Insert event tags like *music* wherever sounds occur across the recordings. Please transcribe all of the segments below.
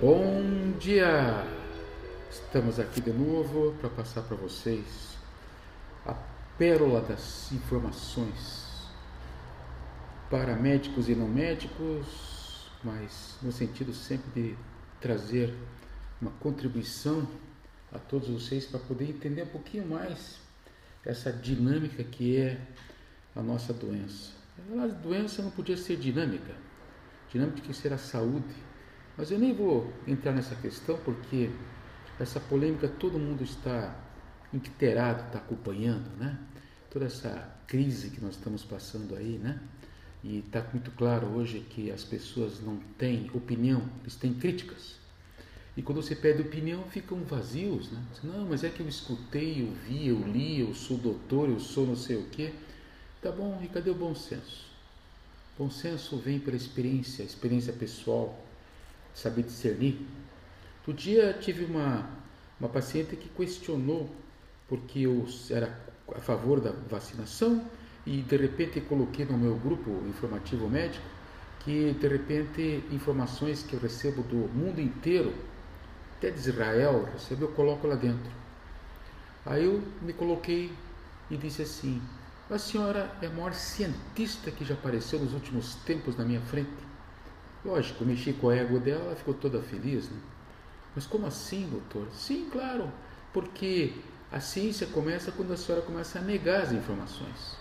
Bom dia! Estamos aqui de novo para passar para vocês a pérola das informações para médicos e não médicos, mas no sentido sempre de trazer uma contribuição a todos vocês para poder entender um pouquinho mais essa dinâmica que é a nossa doença. A doença não podia ser dinâmica, dinâmica que ser a saúde mas eu nem vou entrar nessa questão porque essa polêmica todo mundo está inteirado, está acompanhando, né? Toda essa crise que nós estamos passando aí, né? E está muito claro hoje que as pessoas não têm opinião, eles têm críticas. E quando você pede opinião, ficam vazios, né? Não, mas é que eu escutei, eu vi, eu li, eu sou doutor, eu sou não sei o quê. Tá bom, e cadê o bom senso? Bom senso vem pela experiência, experiência pessoal, saber discernir. Outro dia tive uma, uma paciente que questionou porque eu era a favor da vacinação e de repente coloquei no meu grupo informativo médico que de repente informações que eu recebo do mundo inteiro, até de Israel, recebo, eu coloco lá dentro. Aí eu me coloquei e disse assim: a senhora é a maior cientista que já apareceu nos últimos tempos na minha frente. Lógico, mexi com a ego dela, ela ficou toda feliz, né? Mas como assim, doutor? Sim, claro, porque a ciência começa quando a senhora começa a negar as informações.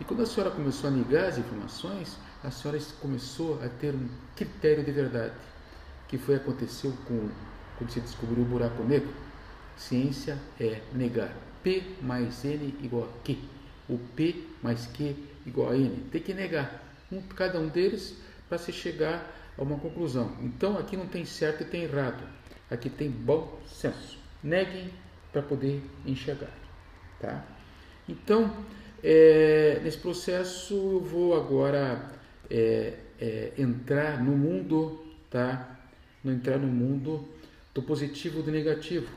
E quando a senhora começou a negar as informações, a senhora começou a ter um critério de verdade, que foi aconteceu com quando se descobriu o buraco negro. Ciência é negar. P mais N igual a Q. O P mais Q igual a N. Tem que negar. Um, cada um deles para se chegar a uma conclusão. Então aqui não tem certo e tem errado. Aqui tem bom senso. Neguem para poder enxergar. Tá? Então, é, nesse processo eu vou agora é, é, entrar no mundo, tá? No entrar no mundo do positivo e do negativo,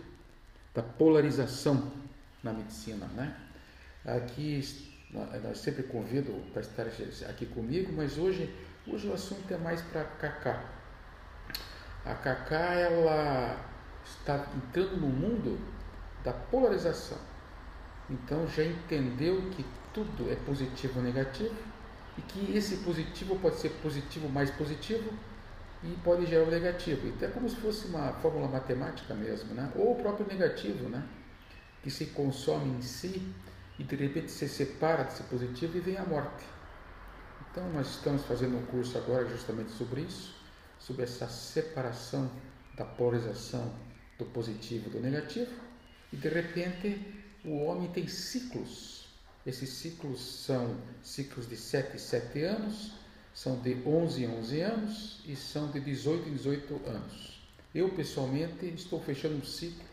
da polarização na medicina, né? Aqui nós sempre convido para estar aqui comigo, mas hoje Hoje o assunto é mais para Cacá. A Cacá ela está entrando no mundo da polarização. Então já entendeu que tudo é positivo ou negativo e que esse positivo pode ser positivo mais positivo e pode gerar o negativo. Então é como se fosse uma fórmula matemática mesmo, né? Ou o próprio negativo, né? Que se consome em si e de repente se separa desse positivo e vem a morte. Então, nós estamos fazendo um curso agora justamente sobre isso, sobre essa separação da polarização do positivo e do negativo, e de repente o homem tem ciclos. Esses ciclos são ciclos de 7 em 7 anos, são de 11 em 11 anos e são de 18 em 18 anos. Eu, pessoalmente, estou fechando um ciclo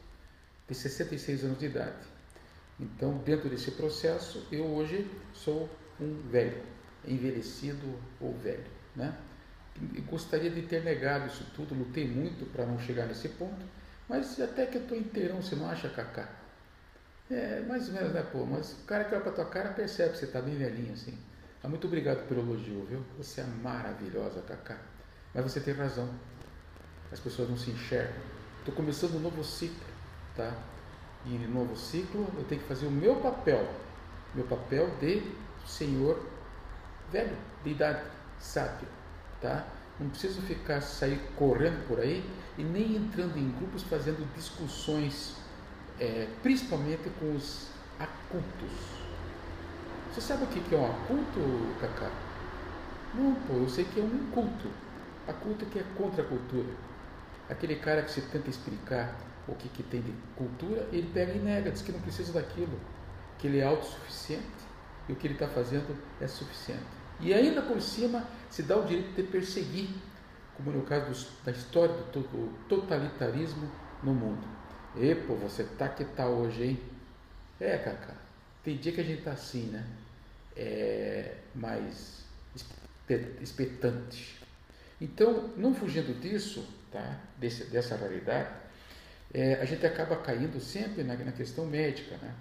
de 66 anos de idade. Então, dentro desse processo, eu hoje sou um velho envelhecido ou velho. Né? gostaria de ter negado isso tudo, lutei muito para não chegar nesse ponto, mas até que eu estou inteirão, você não acha, Cacá? É, mais ou menos, né, pô? Mas o cara que olha para tua cara percebe que você está bem velhinho assim. Mas muito obrigado pelo elogio, viu? Você é maravilhosa, Cacá. Mas você tem razão. As pessoas não se enxergam. Estou começando um novo ciclo, tá? E no novo ciclo eu tenho que fazer o meu papel, meu papel de Senhor velho, de idade, sábio, tá? Não preciso ficar sair correndo por aí e nem entrando em grupos fazendo discussões, é, principalmente com os acultos. Você sabe o que é um aculto, Cacá? Não, pô, eu sei que é um culto. Aculto que é contra a cultura. Aquele cara que se tenta explicar o que, que tem de cultura, ele pega e nega, diz que não precisa daquilo, que ele é autossuficiente e o que ele está fazendo é suficiente. E ainda por cima se dá o direito de perseguir, como no caso do, da história do, do, totalitarismo no mundo. E pô, você tá que tá hoje, hein? É, Cacá. Tem dia que a gente tá assim, né? É mais espetante. Então, não fugindo disso, tá? Desse, dessa realidade, é, a gente acaba caindo sempre na, na questão médica, né?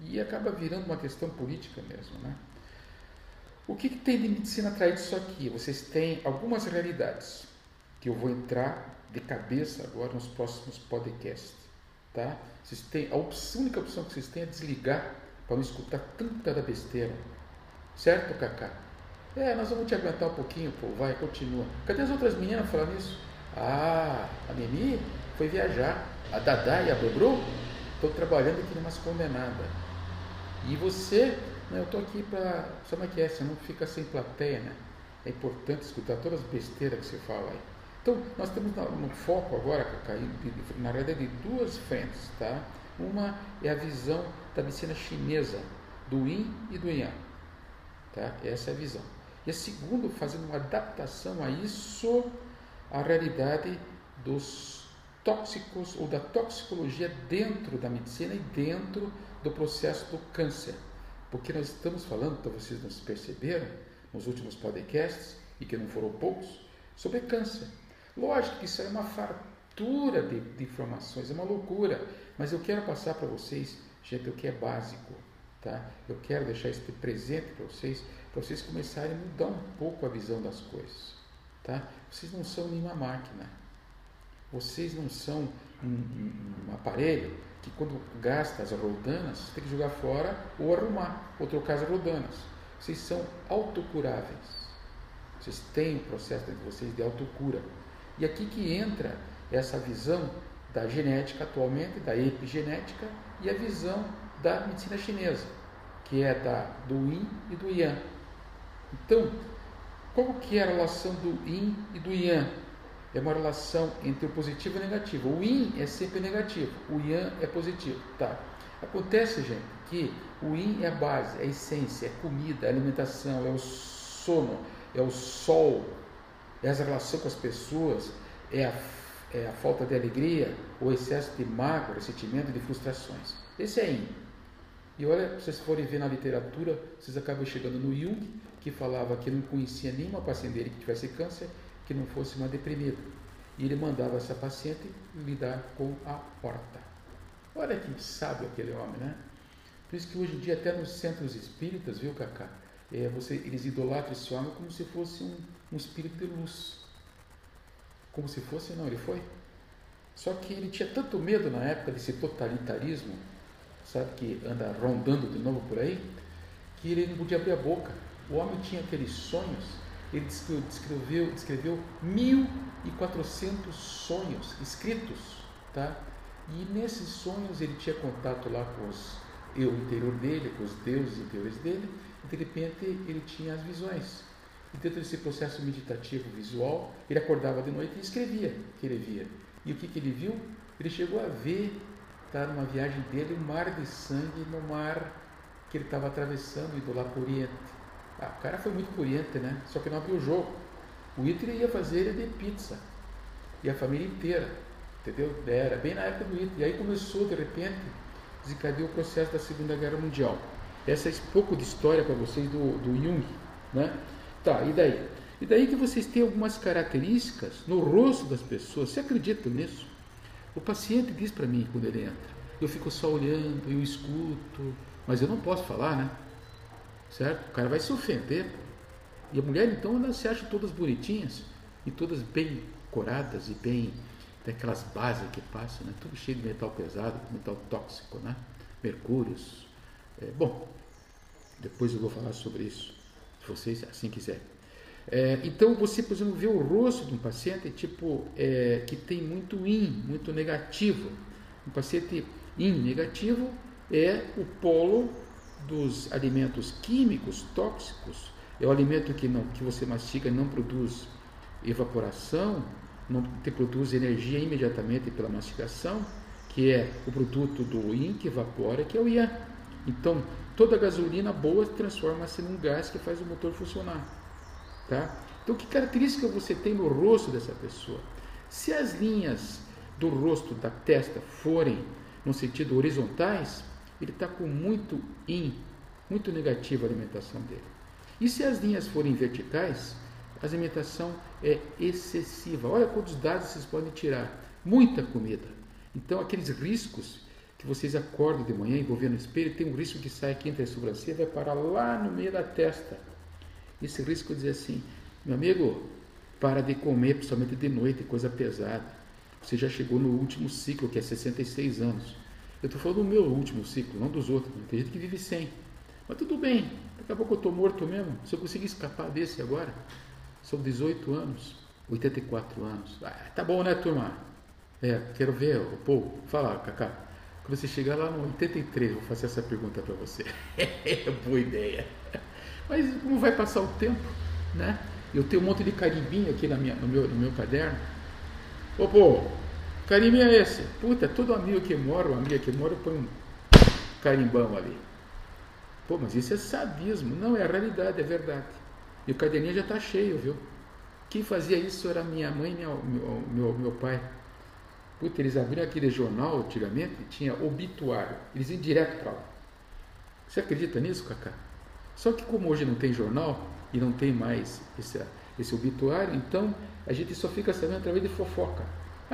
E acaba virando uma questão política mesmo, né? O que, que tem de medicina atrás disso aqui? Vocês têm algumas realidades que eu vou entrar de cabeça agora nos próximos podcasts. Tá? Vocês têm, a, opção, única opção que vocês têm é desligar para não escutar tanta besteira. Certo, Cacá? É, nós vamos te aguentar um pouquinho, pô, vai, continua. Cadê as outras meninas falando isso? Ah, a Mimi foi viajar. A Dadá e a Bebru estão trabalhando aqui numa condenada. E você, eu estou aqui para. Sabe como é que é? Você não fica sem plateia, né? É importante escutar todas as besteiras que você fala aí. Então, nós temos no foco agora, na realidade, de duas frentes, tá? Uma é a visão da medicina chinesa, do Yin e do Yang. Tá? Essa é a visão. E a segunda, fazendo uma adaptação a isso, a realidade dos tóxicos ou da toxicologia dentro da medicina e dentro do processo do câncer. Porque nós estamos falando, então vocês não se perceberam, nos últimos podcasts, e que não foram poucos, sobre câncer. Lógico que isso é uma fartura de, de informações, é uma loucura, mas eu quero passar para vocês, gente, o que é básico. Tá? Eu quero deixar isso presente para vocês, para vocês começarem a mudar um pouco a visão das coisas. Tá? Vocês não são nenhuma máquina. Vocês não são um, um, um aparelho que quando gasta as rodanas, tem que jogar fora ou arrumar, ou trocar as rodanas. Vocês são autocuráveis. Vocês têm um processo dentro de vocês de autocura. E aqui que entra essa visão da genética atualmente, da epigenética, e a visão da medicina chinesa, que é da, do Yin e do Yang. Então, qual que é a relação do Yin e do Yang? É uma relação entre o positivo e o negativo. O Yin é sempre negativo, o Yang é positivo. Tá? Acontece, gente, que o Yin é a base, é a essência, é a comida, é a alimentação, é o sono, é o sol, é essa relação com as pessoas, é a, é a falta de alegria, o excesso de mágoa, sentimento de frustrações. Esse é Yin. E olha, se vocês forem ver na literatura, vocês acabam chegando no Jung, que falava que não conhecia nenhuma paciente dele que tivesse câncer que não fosse uma deprimida. E ele mandava essa paciente lidar com a porta. Olha que sábio aquele homem, né? Por isso que hoje em dia, até nos centros espíritas, viu, Cacá? É, você, eles idolatram esse homem como se fosse um, um espírito de luz. Como se fosse, não, ele foi. Só que ele tinha tanto medo na época desse totalitarismo, sabe, que anda rondando de novo por aí, que ele não podia abrir a boca. O homem tinha aqueles sonhos, ele descreveu, descreveu 1.400 sonhos escritos, tá? E nesses sonhos ele tinha contato lá com os, eu interior dele, com os deuses interiores dele, e de repente ele tinha as visões. E dentro desse processo meditativo visual, ele acordava de noite e escrevia o que ele via. E o que, que ele viu? Ele chegou a ver, tá, numa viagem dele, um mar de sangue no mar que ele estava atravessando, indo lá para o Oriente. Ah, o cara foi muito Oriente, né? Só que não abriu o jogo. O Hitler ia fazer ele de pizza. E a família inteira. Entendeu? Era bem na época do Hitler. E aí começou, de repente, desencadeou o processo da Segunda Guerra Mundial. Essa é um pouco de história para vocês do, do Jung, né? Tá, e daí? E daí que vocês têm algumas características no rosto das pessoas. Você acredita nisso? O paciente diz para mim quando ele entra, eu fico só olhando, eu escuto, mas eu não posso falar, né? Certo? O cara vai se ofender. E a mulher, então, elas se acham todas bonitinhas e todas bem coradas e bem. Tem aquelas bases que passam, né? Tudo cheio de metal pesado, metal tóxico, né? Mercúrios. É, bom, depois eu vou falar sobre isso se vocês assim quiserem. É, então você, por exemplo, vê o rosto de um paciente tipo é, que tem muito IN, muito negativo. Um paciente IN negativo é o polo dos alimentos químicos tóxicos. É o alimento que, não, que você mastiga não produz evaporação, não te produz energia imediatamente pela mastigação, que é o produto do IN que evapora, que é o IAN. Então, toda gasolina boa transforma-se num gás que faz o motor funcionar. Tá? Então, que característica você tem no rosto dessa pessoa? Se as linhas do rosto, da testa, forem no sentido horizontais, ele está com muito in, muito negativa a alimentação dele. E se as linhas forem verticais, a alimentação é excessiva. Olha quantos dados vocês podem tirar. Muita comida. Então, aqueles riscos que vocês acordam de manhã envolvendo o espelho, tem um risco que sai aqui entre a sobrancelha e vai parar lá no meio da testa. Esse risco diz assim, meu amigo, para de comer, principalmente de noite, coisa pesada. Você já chegou no último ciclo, que é 66 anos. Eu estou falando do meu último ciclo, não dos outros. Tem gente que vive 100. Mas tudo bem, daqui a pouco eu estou morto mesmo. Se eu conseguir escapar desse agora, são 18 anos, 84 anos. Ah, tá bom, né, turma? É, quero ver, pô, fala, Cacá. Quando você chegar lá no 83, vou fazer essa pergunta para você. *laughs* Boa ideia. Mas como vai passar o tempo, né? Eu tenho um monte de carimbinho aqui na minha, no, meu, no meu caderno. Ô, pô, carimbinho é esse? Puta, todo amigo que mora, ou amiga que mora, põe um carimbão ali. Pô, mas isso é sadismo. Não, é a realidade, é verdade. E o caderninho já está cheio, viu? Quem fazia isso era minha mãe e meu, meu, meu pai. Puta, eles abriram aquele jornal antigamente, tinha obituário. Eles iam direto para lá. Você acredita nisso, Cacá? Só que como hoje não tem jornal, e não tem mais esse, esse obituário, então a gente só fica sabendo através de fofoca.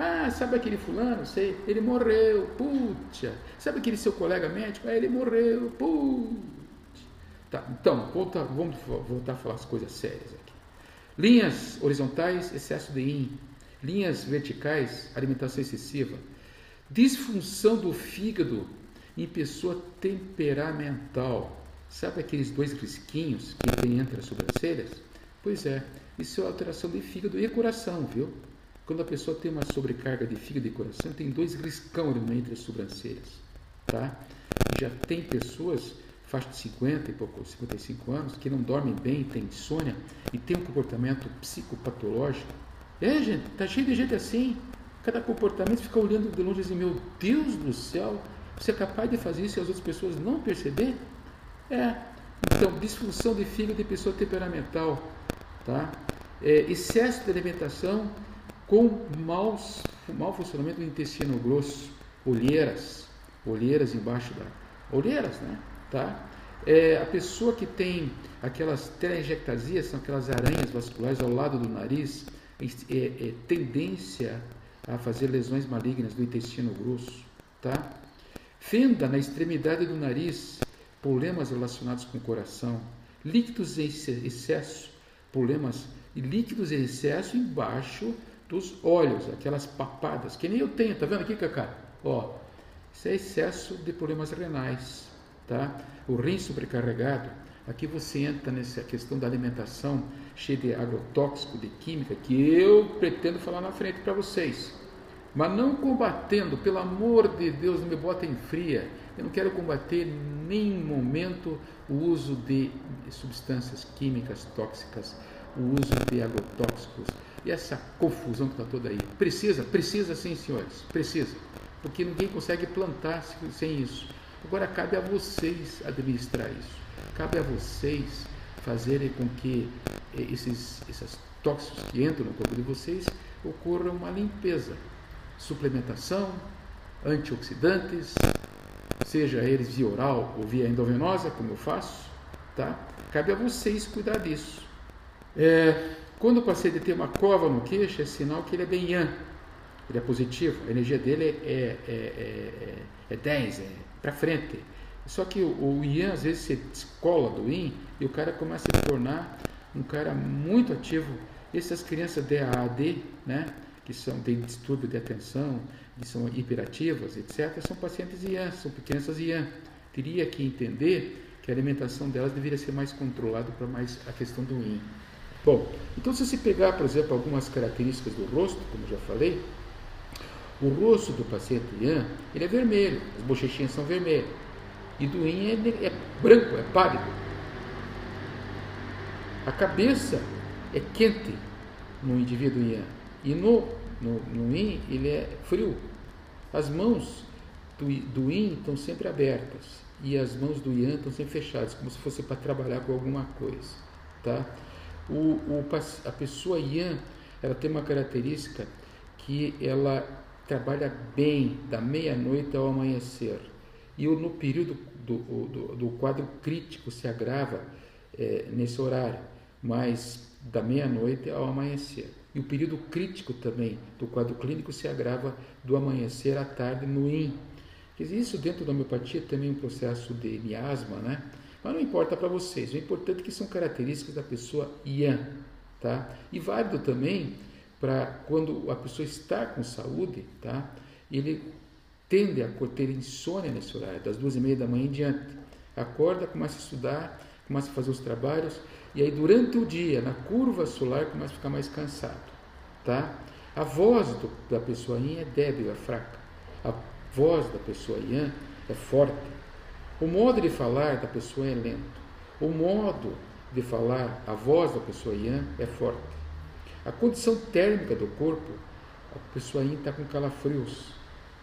Ah, sabe aquele fulano? Sei, ele morreu, putz. Sabe aquele seu colega médico? Ah, ele morreu, putz. Tá, então, volta, vamos voltar a falar as coisas sérias aqui. Linhas horizontais, excesso de IN. Linhas verticais, alimentação excessiva. Disfunção do fígado em pessoa temperamental. Sabe aqueles dois risquinhos que tem entre as sobrancelhas? Pois é, isso é alteração de fígado e coração, viu? Quando a pessoa tem uma sobrecarga de fígado e coração, tem dois riscão entre as sobrancelhas, tá? Já tem pessoas, faixa de 50 e pouco, 55 anos, que não dormem bem, tem insônia e tem um comportamento psicopatológico. É, gente, tá cheio de gente assim. Cada comportamento fica olhando de longe assim, meu Deus do céu, você é capaz de fazer isso e as outras pessoas não perceber? É. Então, disfunção de fígado de pessoa temperamental, tá? É, excesso de alimentação com maus, mau funcionamento do intestino grosso, olheiras, olheiras embaixo da olheiras, né? Tá? É, a pessoa que tem aquelas teleinjectasias, são aquelas aranhas vasculares ao lado do nariz, é, é, tendência a fazer lesões malignas do intestino grosso, tá? Fenda na extremidade do nariz, problemas relacionados com o coração, líquidos em excesso, problemas e líquidos em excesso embaixo dos olhos, aquelas papadas, que nem eu tenho, tá vendo aqui, Cacá? Ó, isso é excesso de problemas renais, tá? O rim sobrecarregado, aqui você entra nessa questão da alimentação cheia de agrotóxico, de química, que eu pretendo falar na frente para vocês. Mas não combatendo, pelo amor de Deus, não me botem fria, eu não quero combater em nenhum momento o uso de substâncias químicas tóxicas, o uso de agrotóxicos e essa confusão que está toda aí. Precisa, precisa sim, senhores, precisa, porque ninguém consegue plantar sem isso. Agora cabe a vocês administrar isso, cabe a vocês fazerem com que eh, esses, esses tóxicos que entram no corpo de vocês ocorra uma limpeza, suplementação, antioxidantes, seja eles via oral ou via endovenosa, como eu faço, tá? Cabe a vocês cuidar disso. É, quando o paciente tem uma cova no queixo, é sinal que ele é bem yan, ele é positivo, a energia dele é, é, é, é 10, é, é para frente. Só que o, o às vezes se descola do Yin e o cara começa a se tornar um cara muito ativo. Essas crianças DAAD, né, que são, têm distúrbio de atenção, que são hiperativas, etc., são pacientes IAN, são crianças IAN. Teria que entender que a alimentação delas deveria ser mais controlada para mais a questão do IN. Bom, então se você pegar, por exemplo, algumas características do rosto, como já falei, o rosto do paciente IAN, ele é vermelho, as bochechinhas são vermelhas. E do IN é, é branco, é pálido. A cabeça é quente no indivíduo IAN. E no, no, no IN ele é frio. As mãos do, do Yin estão sempre abertas e as mãos do Yang estão sempre fechadas, como se fosse para trabalhar com alguma coisa. Tá? O, o, a pessoa Yang ela tem uma característica que ela trabalha bem da meia-noite ao amanhecer. E no período do, do, do quadro crítico se agrava é, nesse horário, mas da meia-noite ao amanhecer. E o período crítico também do quadro clínico se agrava do amanhecer à tarde no IN. Isso dentro da homeopatia também é um processo de miasma, né? Mas não importa para vocês, o importante é que são características da pessoa Yan, tá? E válido também para quando a pessoa está com saúde, tá? Ele tende a ter insônia nesse horário, das duas e meia da manhã em diante. Acorda, começa a estudar, começa a fazer os trabalhos, e aí durante o dia, na curva solar, começa a ficar mais cansado, tá? A voz do, da pessoa yin é débil, é fraca. A voz da pessoa yang é forte. O modo de falar da pessoa é lento. O modo de falar, a voz da pessoa yang é forte. A condição térmica do corpo, a pessoa yin está com calafrios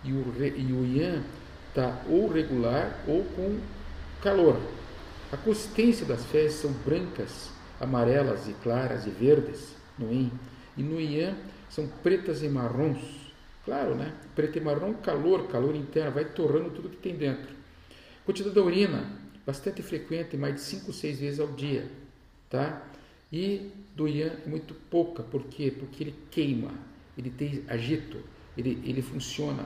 e o, e o yang está ou regular ou com calor. A consistência das fezes são brancas, amarelas e claras e verdes no yin. E no yang são pretas e marrons. Claro, né? Preto e marrom, calor, calor interno, vai torrando tudo que tem dentro. Quantidade da urina, bastante frequente, mais de 5, 6 vezes ao dia, tá? E do Yan é muito pouca, por quê? Porque ele queima, ele tem agito, ele, ele funciona,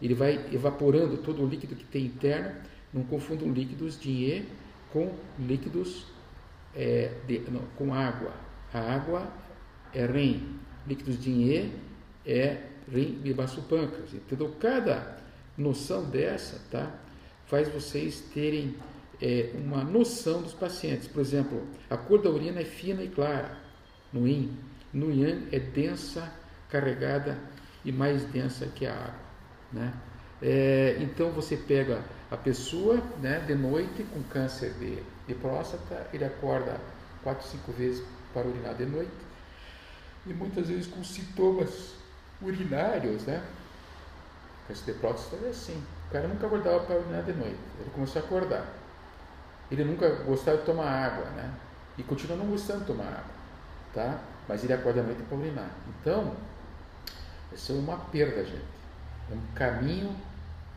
ele vai evaporando todo o líquido que tem interno, não confundam líquidos de Yin com líquidos é, de, não, com água. A água é REM, líquidos de Yin é rim e baço pâncreas. Entendeu? Cada noção dessa tá, faz vocês terem é, uma noção dos pacientes. Por exemplo, a cor da urina é fina e clara no yin. No yang é densa, carregada e mais densa que a água. Né? É, então você pega a pessoa né, de noite com câncer de, de próstata, ele acorda quatro, cinco vezes para urinar de noite e muitas vezes com sintomas urinários, né? Câncer de próstata é assim. O cara nunca acordava para urinar de noite. Ele começou a acordar. Ele nunca gostava de tomar água, né? E continua não gostando de tomar água, tá? Mas ele acorda à noite para urinar. Então, isso é uma perda, gente. É um caminho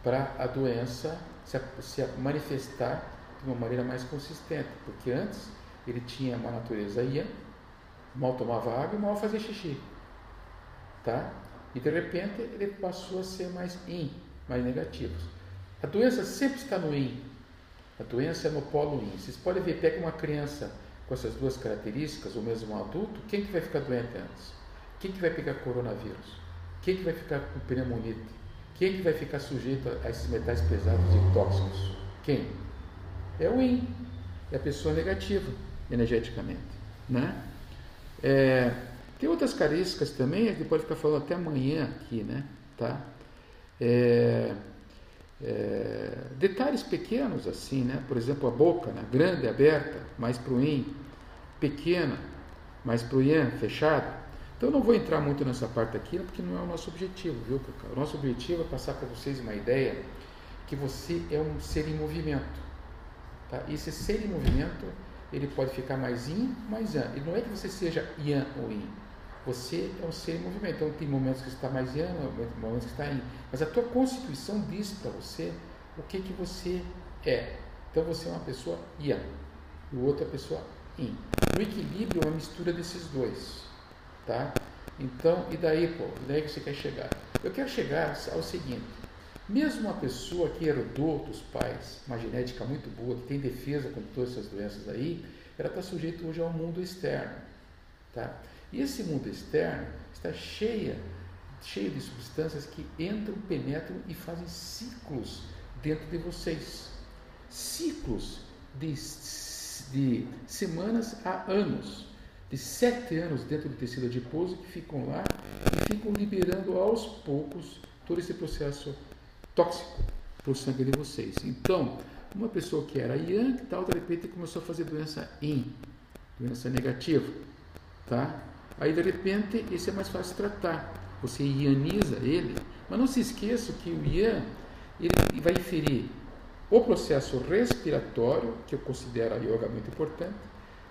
para a doença se, se manifestar de uma maneira mais consistente. Porque antes ele tinha uma natureza ia, mal tomava água e mal fazia xixi. Tá? E de repente ele passou a ser mais in, mais negativos. A doença sempre está no in. A doença é no polo in. Vocês podem ver, pega uma criança com essas duas características, ou mesmo um adulto, quem que vai ficar doente antes? Quem que vai pegar coronavírus? Quem que vai ficar com pneumonite? Quem que vai ficar sujeito a esses metais pesados e tóxicos? Quem? É o in. É a pessoa negativa, energeticamente. Né? É, tem outras características também, a gente pode ficar falando até amanhã aqui, né? Tá? É, é, detalhes pequenos assim, né? Por exemplo, a boca, né? grande, aberta, mais para o yin, pequena, mais para o fechada. Então eu não vou entrar muito nessa parte aqui, porque não é o nosso objetivo, viu? O nosso objetivo é passar para vocês uma ideia que você é um ser em movimento. Tá? E esse ser em movimento, ele pode ficar mais yin, mais yang. E não é que você seja yang ou yin você é um ser em movimento. Então tem momentos que está mais yang, momentos que está yin. Mas a tua constituição diz para você o que, que você é. Então você é uma pessoa yang. E o outro é a pessoa yin. O equilíbrio é uma mistura desses dois. Tá? Então, e daí, pô? E daí que você quer chegar? Eu quero chegar ao seguinte. Mesmo uma pessoa que herdou dos pais uma genética muito boa, que tem defesa contra todas essas doenças aí, ela está sujeita hoje ao mundo externo. Tá? E esse mundo externo está cheia, cheio de substâncias que entram, penetram e fazem ciclos dentro de vocês. Ciclos de, de semanas a anos, de sete anos dentro do tecido adiposo que ficam lá e ficam liberando aos poucos todo esse processo tóxico para o sangue de vocês. Então, uma pessoa que era yang, tal, de repente começou a fazer doença yin, doença negativa, tá? Aí de repente isso é mais fácil tratar. Você ianiza ele, mas não se esqueça que o Ian ele vai inferir o processo respiratório, que eu considero a yoga muito importante,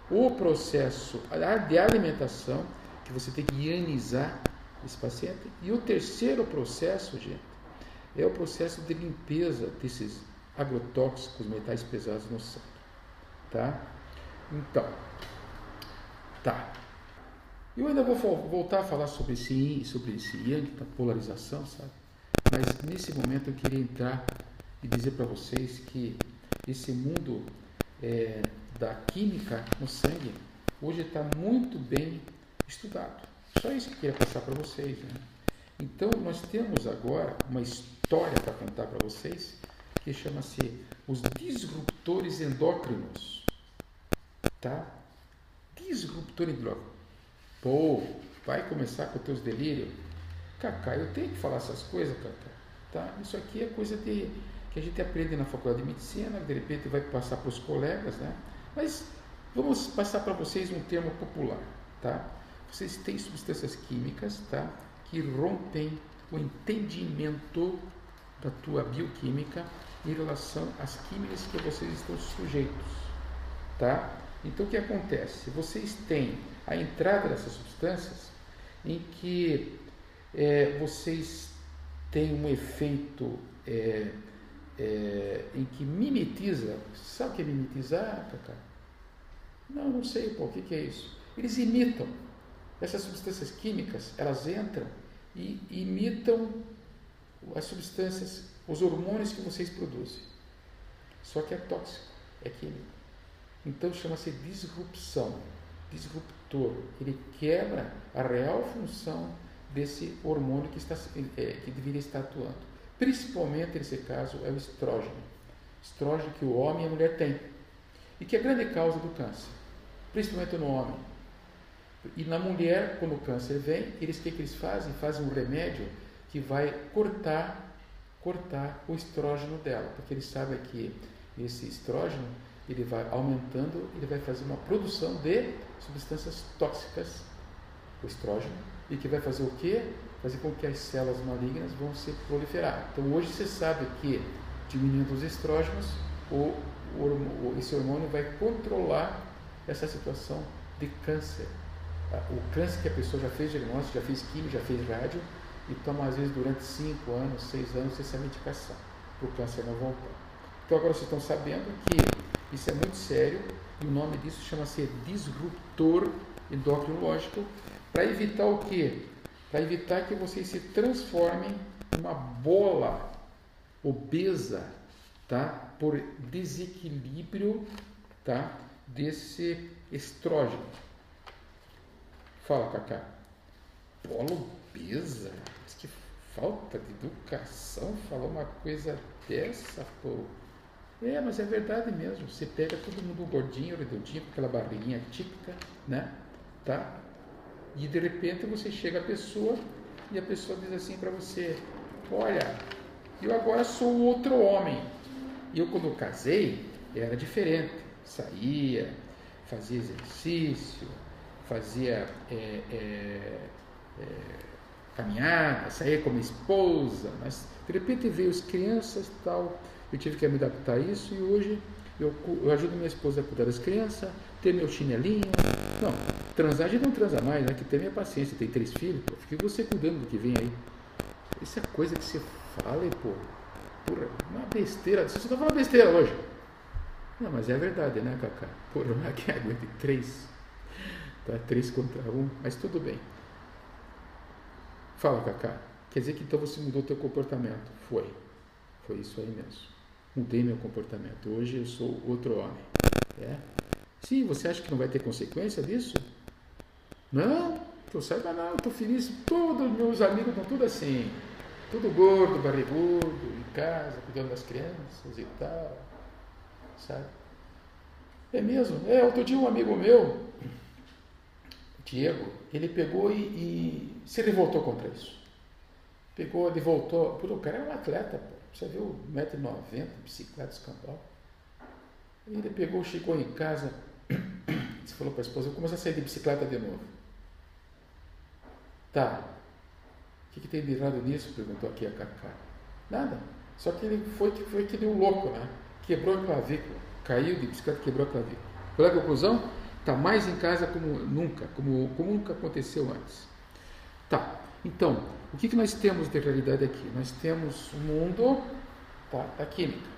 o processo de alimentação, que você tem que ianizar esse paciente, e o terceiro processo, gente, é o processo de limpeza desses agrotóxicos, metais pesados no sangue. Tá? Então, tá. Eu ainda vou voltar a falar sobre esse yin, sobre esse yang, da polarização, sabe? Mas nesse momento eu queria entrar e dizer para vocês que esse mundo é, da química no sangue hoje está muito bem estudado. Só isso que eu queria passar para vocês. Né? Então, nós temos agora uma história para contar para vocês que chama-se Os Disruptores Endócrinos. Tá? Disruptor endócrino. Pô, vai começar com os teus delírios? Cacá, eu tenho que falar essas coisas, Cacá. Tá? Isso aqui é coisa de, que a gente aprende na faculdade de medicina, de repente vai passar para os colegas, né? Mas vamos passar para vocês um termo popular, tá? Vocês têm substâncias químicas, tá? Que rompem o entendimento da tua bioquímica em relação às químicas que vocês estão sujeitos, tá? Então o que acontece? Vocês têm a entrada dessas substâncias em que é, vocês têm um efeito é, é, em que mimetiza. Sabe o que é mimetizar, Cacá? Não, não sei, pô, o que, que é isso? Eles imitam. Essas substâncias químicas, elas entram e imitam as substâncias, os hormônios que vocês produzem. Só que é tóxico, é químico. Então chama-se disrupção, disruptor. Ele quebra a real função desse hormônio que, está, é, que deveria estar atuando. Principalmente nesse caso é o estrógeno. Estrógeno que o homem e a mulher têm. E que é a grande causa do câncer, principalmente no homem. E na mulher, quando o câncer vem, eles o que, que eles fazem? Fazem um remédio que vai cortar cortar o estrógeno dela, porque eles sabem que esse estrógeno ele vai aumentando, ele vai fazer uma produção de substâncias tóxicas, o estrógeno, e que vai fazer o quê? Fazer com que as células malignas vão se proliferar. Então hoje você sabe que diminuindo os estrógenos, o, o, esse hormônio vai controlar essa situação de câncer. Ah, o câncer que a pessoa já fez diagnóstico, já fez química, já fez rádio, e toma às vezes durante 5 anos, 6 anos essa medicação, para o câncer não voltar. Então agora vocês estão sabendo que isso é muito sério e o nome disso chama-se disruptor endocrinológico para evitar o quê? Para evitar que vocês se transformem numa bola obesa, tá? Por desequilíbrio, tá? Desse estrógeno. Fala, Cacá. Bola obesa? Mas que falta de educação falar uma coisa dessa, pô. É, mas é verdade mesmo. Você pega todo mundo gordinho, redondinho, com aquela barriguinha típica, né? Tá? E de repente você chega a pessoa e a pessoa diz assim para você: Olha, eu agora sou outro homem. E eu, quando casei, era diferente. Saía, fazia exercício, fazia é, é, é, caminhada, saía com minha esposa, mas de repente veio as crianças e tal eu tive que me adaptar a isso e hoje eu, eu ajudo minha esposa a cuidar das crianças, ter meu chinelinho. Não, transar a gente não transa mais, né? Que tem minha paciência, tem três filhos, pô. Fique você cuidando do que vem aí. Isso é coisa que você fala, e, pô. Porra, uma besteira. Você está falando besteira hoje. Não, mas é verdade, né, Cacá? Porra, não é que *laughs* aguente três. Tá três contra um, mas tudo bem. Fala, Cacá. Quer dizer que então você mudou teu comportamento? Foi. Foi isso aí mesmo mudei meu comportamento. Hoje eu sou outro homem. É? Sim, você acha que não vai ter consequência disso? Não, eu saiba não, estou feliz. Todos meus amigos estão tudo assim. Tudo gordo, barrigudo, em casa, cuidando das crianças e tal. Sabe? É mesmo? É, outro dia um amigo meu, Diego, ele pegou e, e se revoltou contra isso. Pegou, ele voltou. Pô, o cara é um atleta, pô. Você viu 1,90m, bicicleta escambau. Ele pegou, chegou em casa, *coughs* você falou para a esposa, eu comecei a sair de bicicleta de novo. Tá. O que, que tem de errado nisso? Perguntou aqui a Cacá. Nada. Só que ele foi, foi que deu louco, né? Quebrou a clavícula. Caiu de bicicleta, quebrou a clavícula. Qual é a conclusão? Está mais em casa como nunca, como, como nunca aconteceu antes. Tá. Então, o que, que nós temos de realidade aqui? Nós temos o um mundo tá, da química.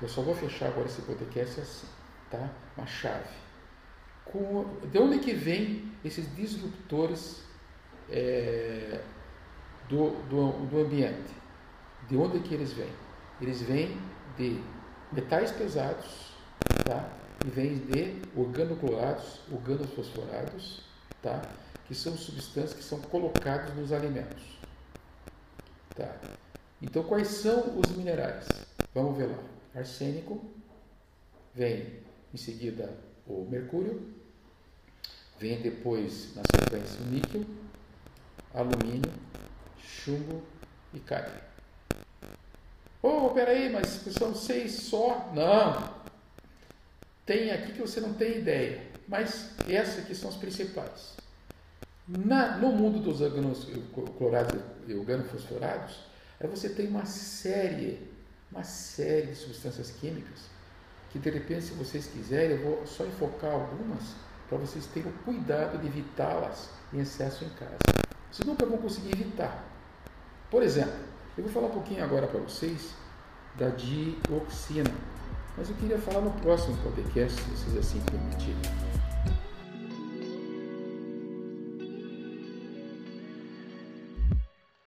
Eu só vou fechar agora esse podcast assim, tá? Uma chave. Com, de onde que vem esses disruptores é, do, do, do ambiente? De onde que eles vêm? Eles vêm de metais pesados, tá? E vêm de organoclorados, organofosforados, tá? Que são substâncias que são colocadas nos alimentos. Tá? Então, quais são os minerais? Vamos ver lá. Arsênico, vem em seguida o mercúrio, vem depois, na sequência, o níquel, alumínio, chumbo e cário. Oh, peraí, mas são seis só? Não! Tem aqui que você não tem ideia, mas essas aqui são as principais. Na, no mundo dos organoclorados e organofosforados, aí você tem uma série, uma série de substâncias químicas que de repente, se vocês quiserem, eu vou só enfocar algumas para vocês terem o cuidado de evitá-las em excesso em casa. Vocês nunca vão conseguir evitar. Por exemplo, eu vou falar um pouquinho agora para vocês da dioxina, mas eu queria falar no próximo podcast, se vocês assim permitirem.